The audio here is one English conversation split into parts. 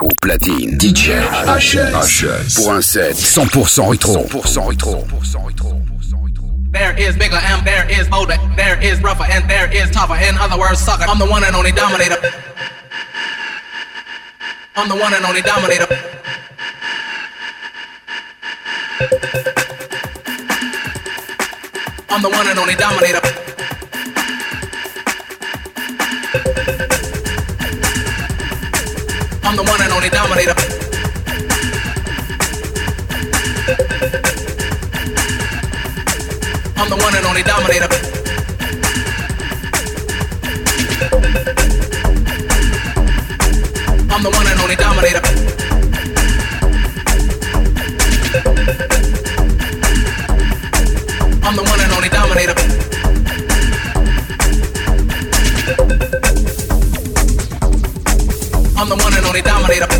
Au platine, DJ HS. Pour un set 100% rétro. 100% rétro. There is bigger and there is bolder. There is rougher and there is tougher. In other words, sucker. I'm the one and only dominator. I'm the one and only dominator. I'm the one and only dominator. I'm the one and only dominator. I'm the one and only dominator. I'm the one and only dominator. I'm the one and only dominator. play the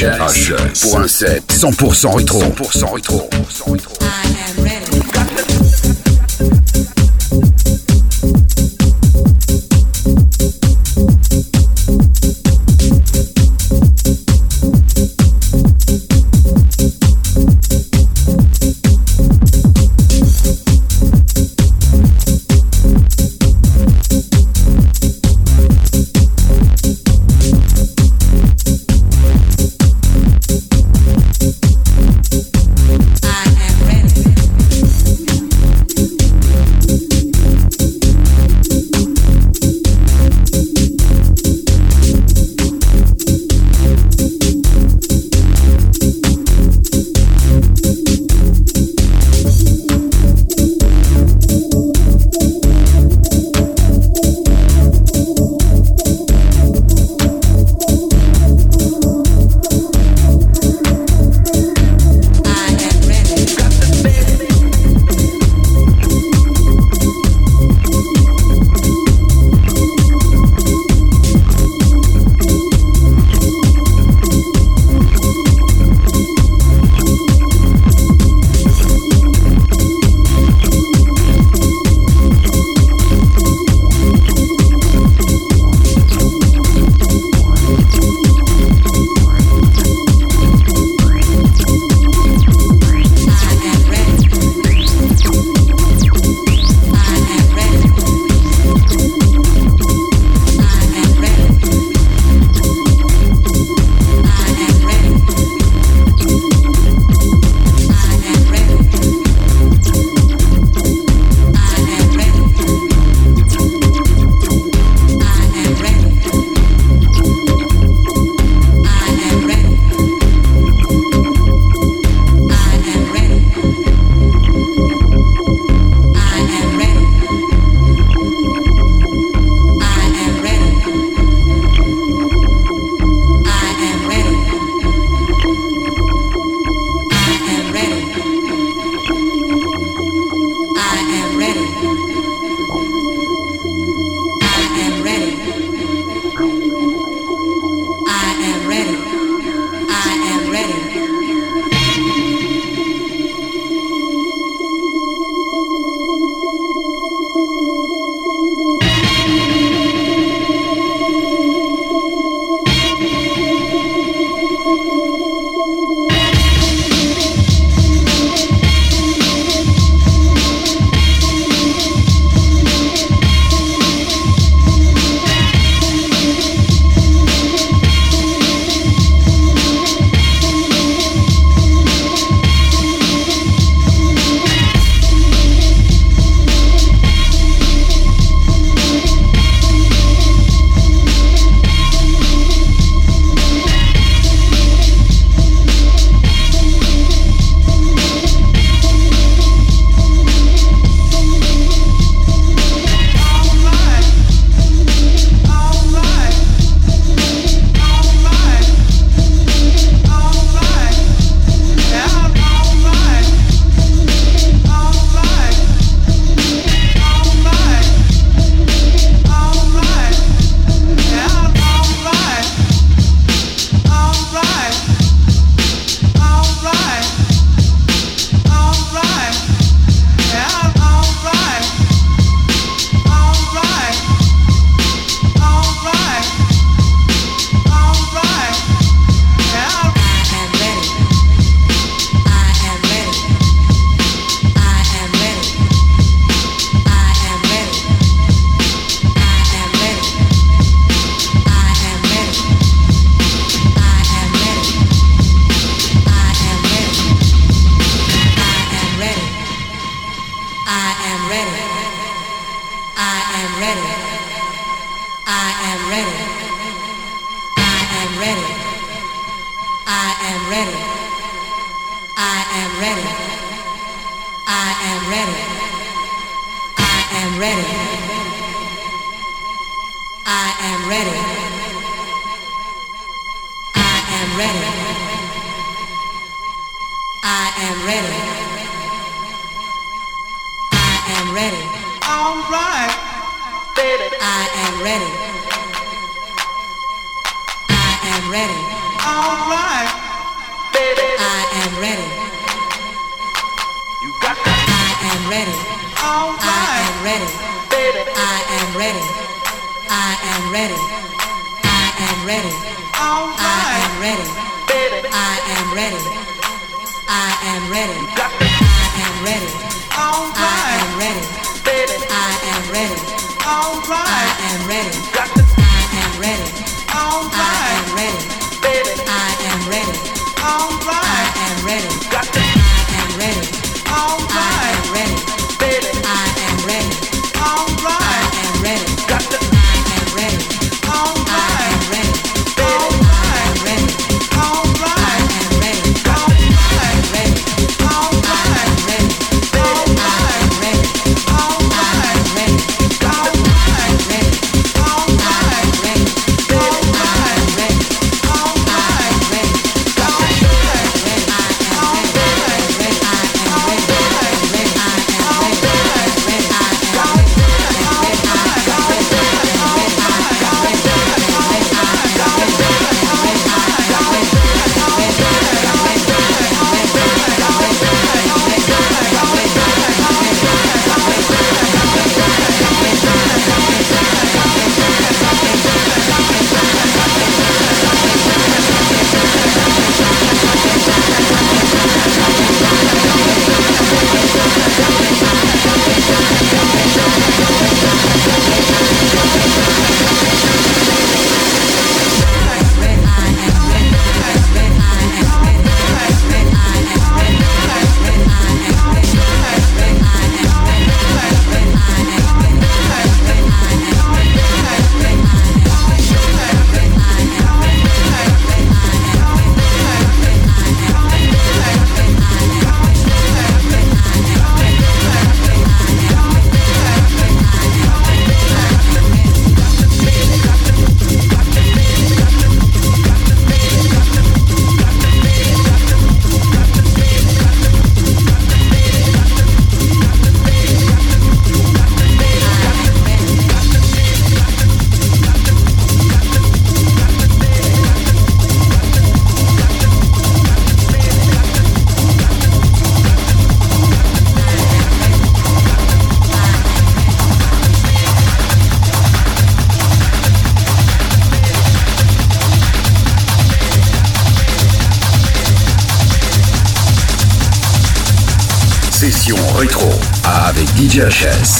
CHH.7 100% rétro. 100% rétro. 100% DJHS.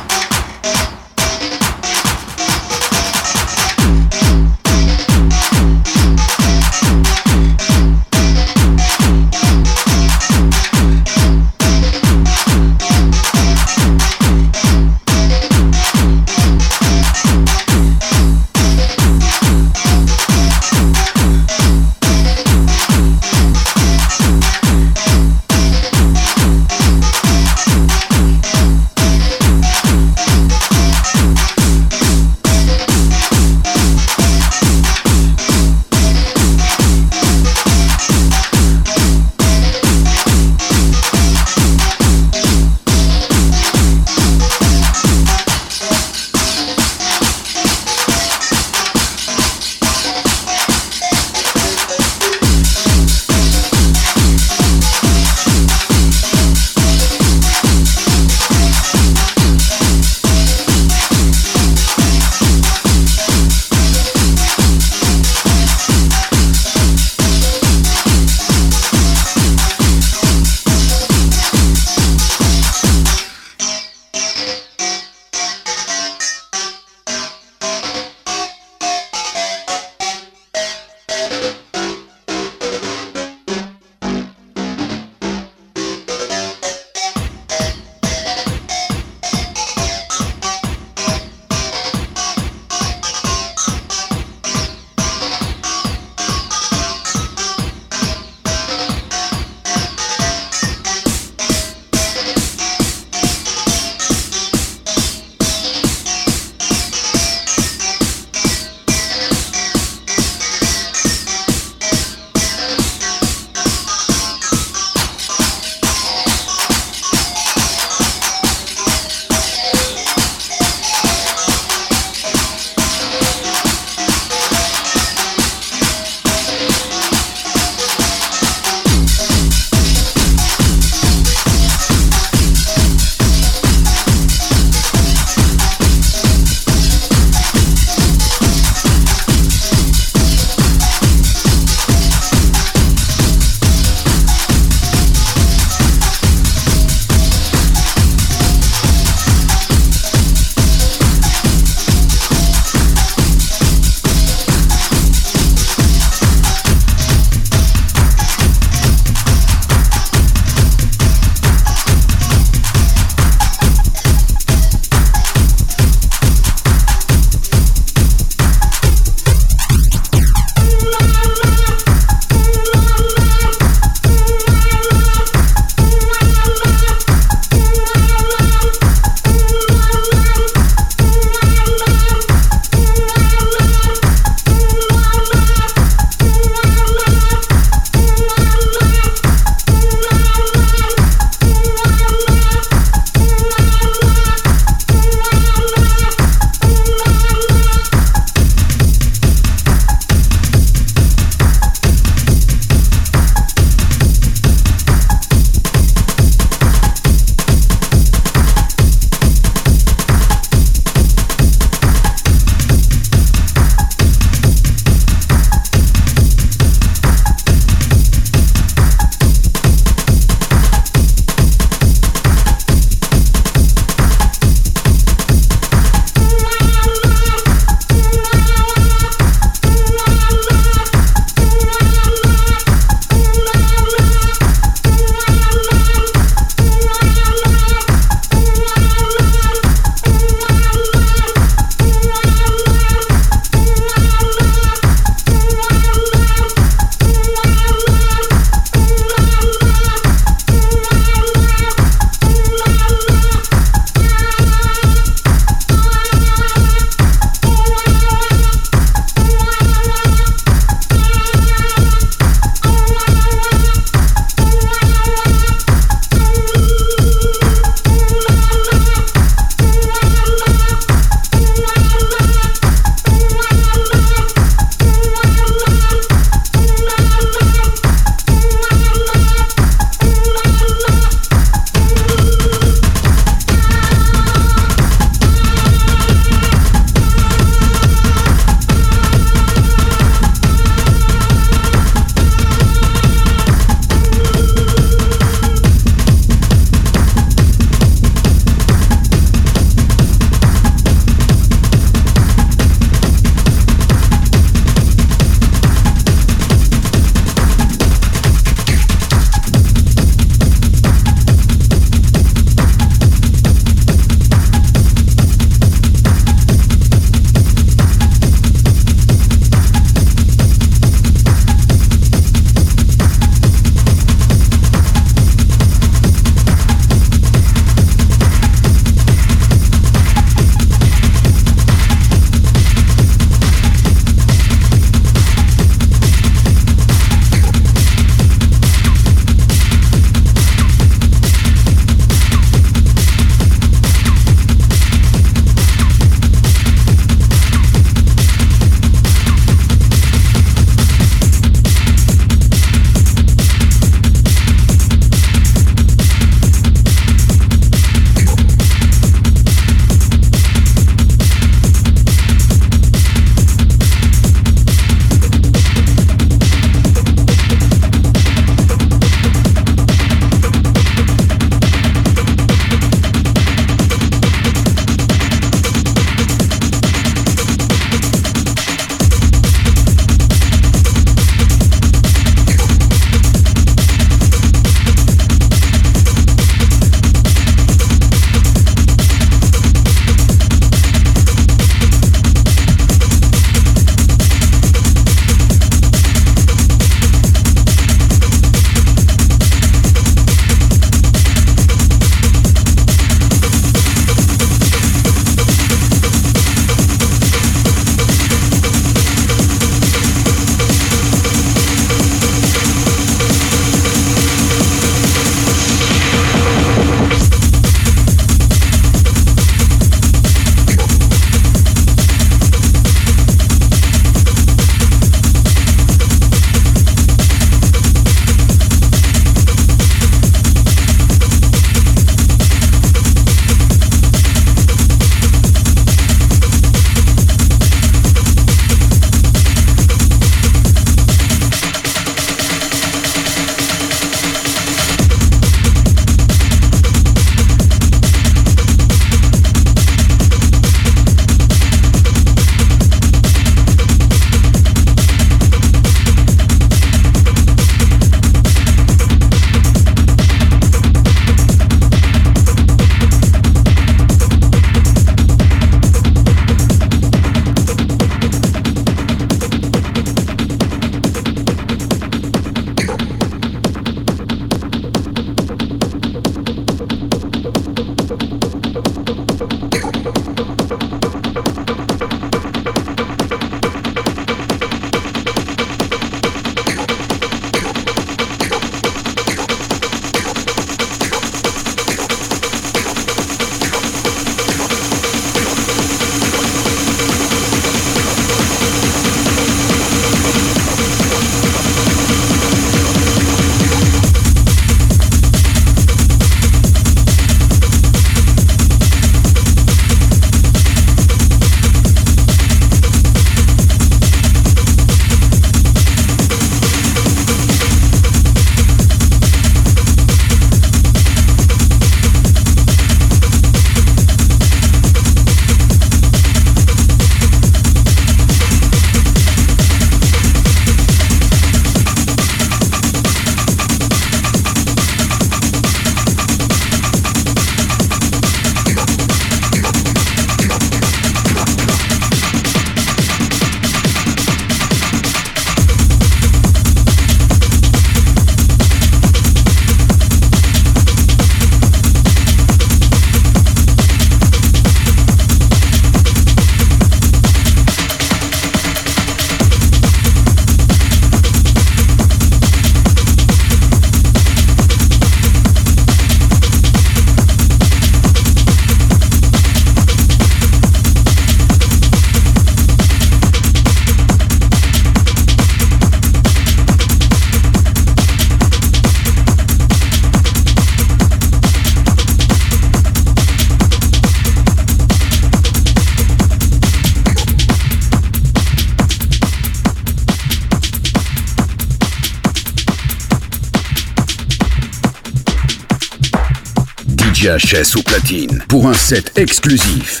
DJ HS au platine pour un set exclusif.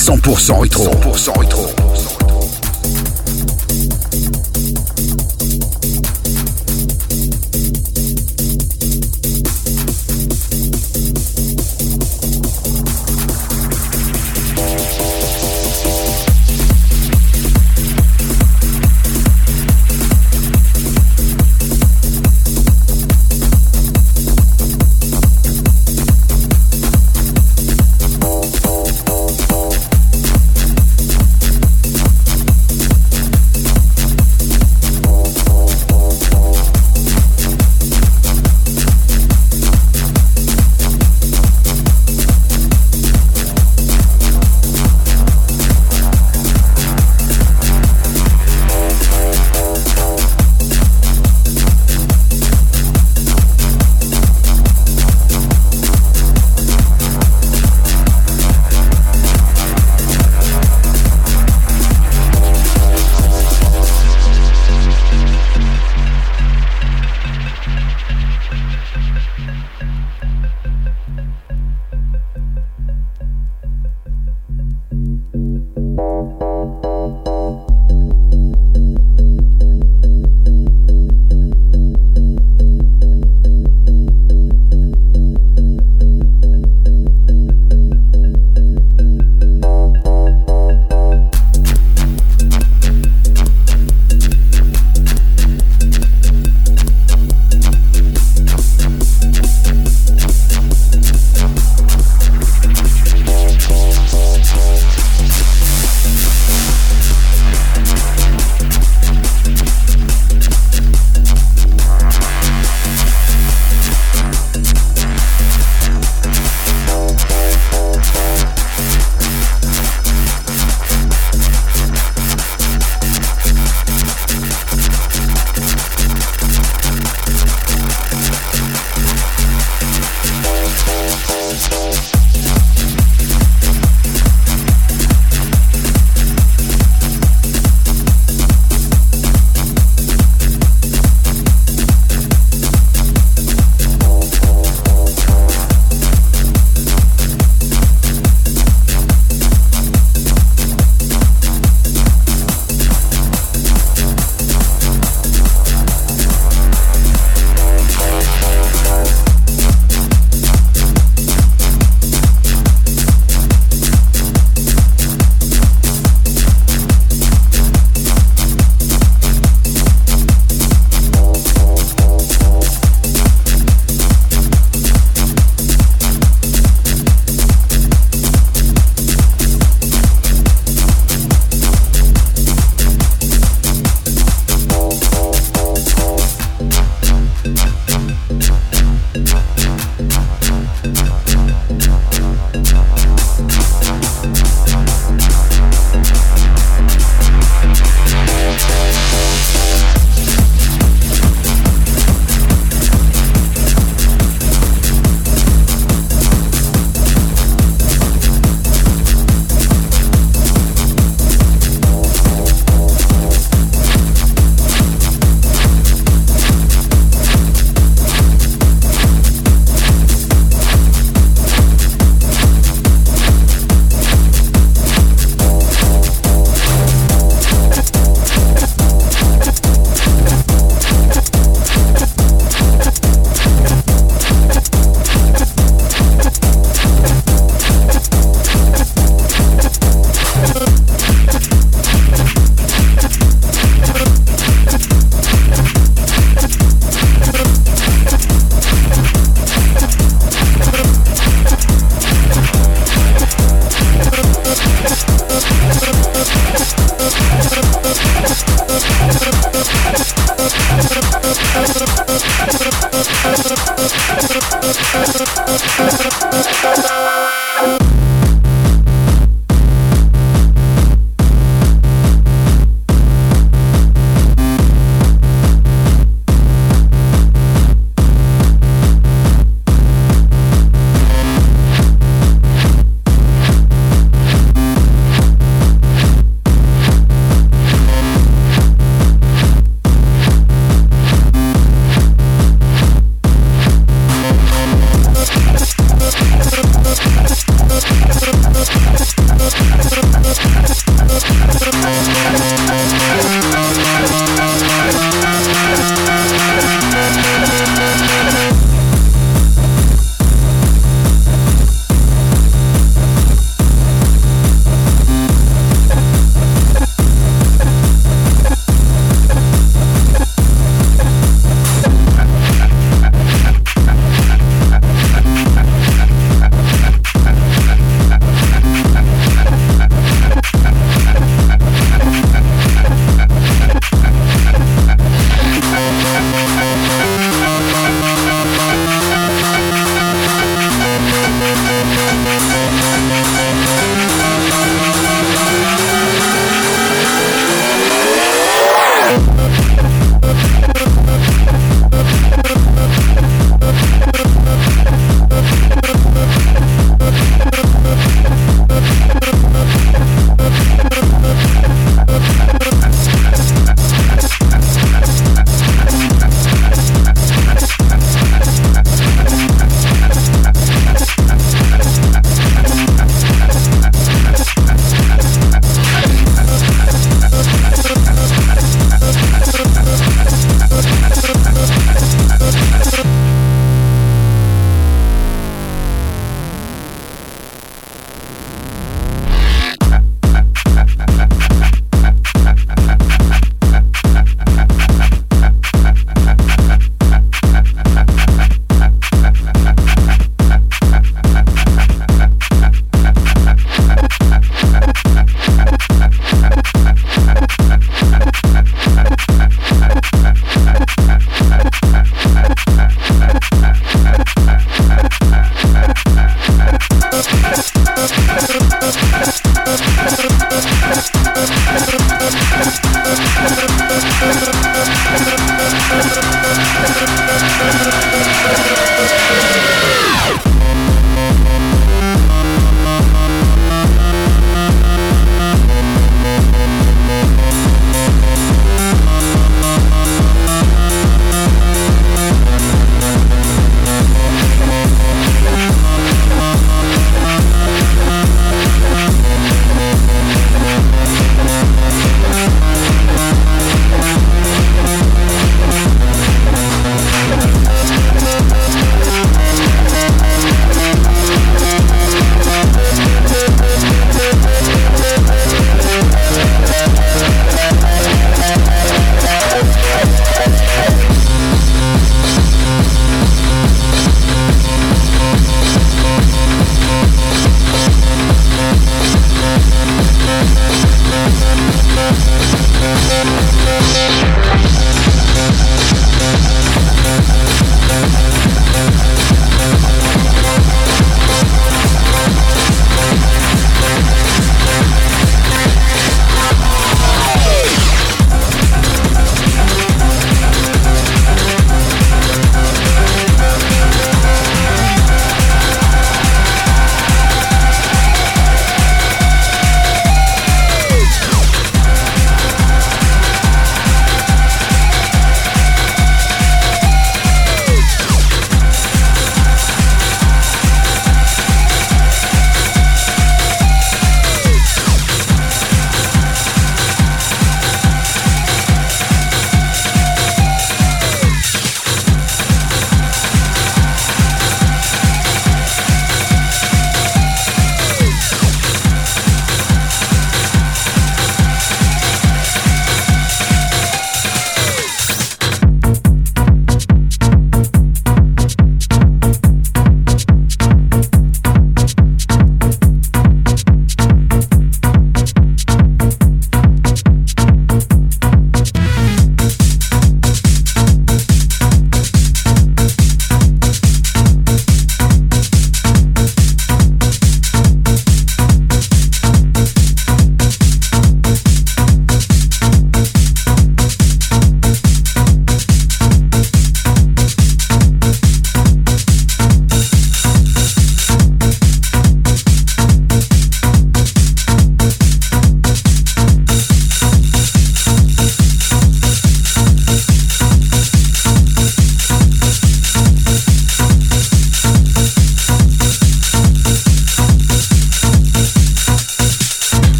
100% rétro.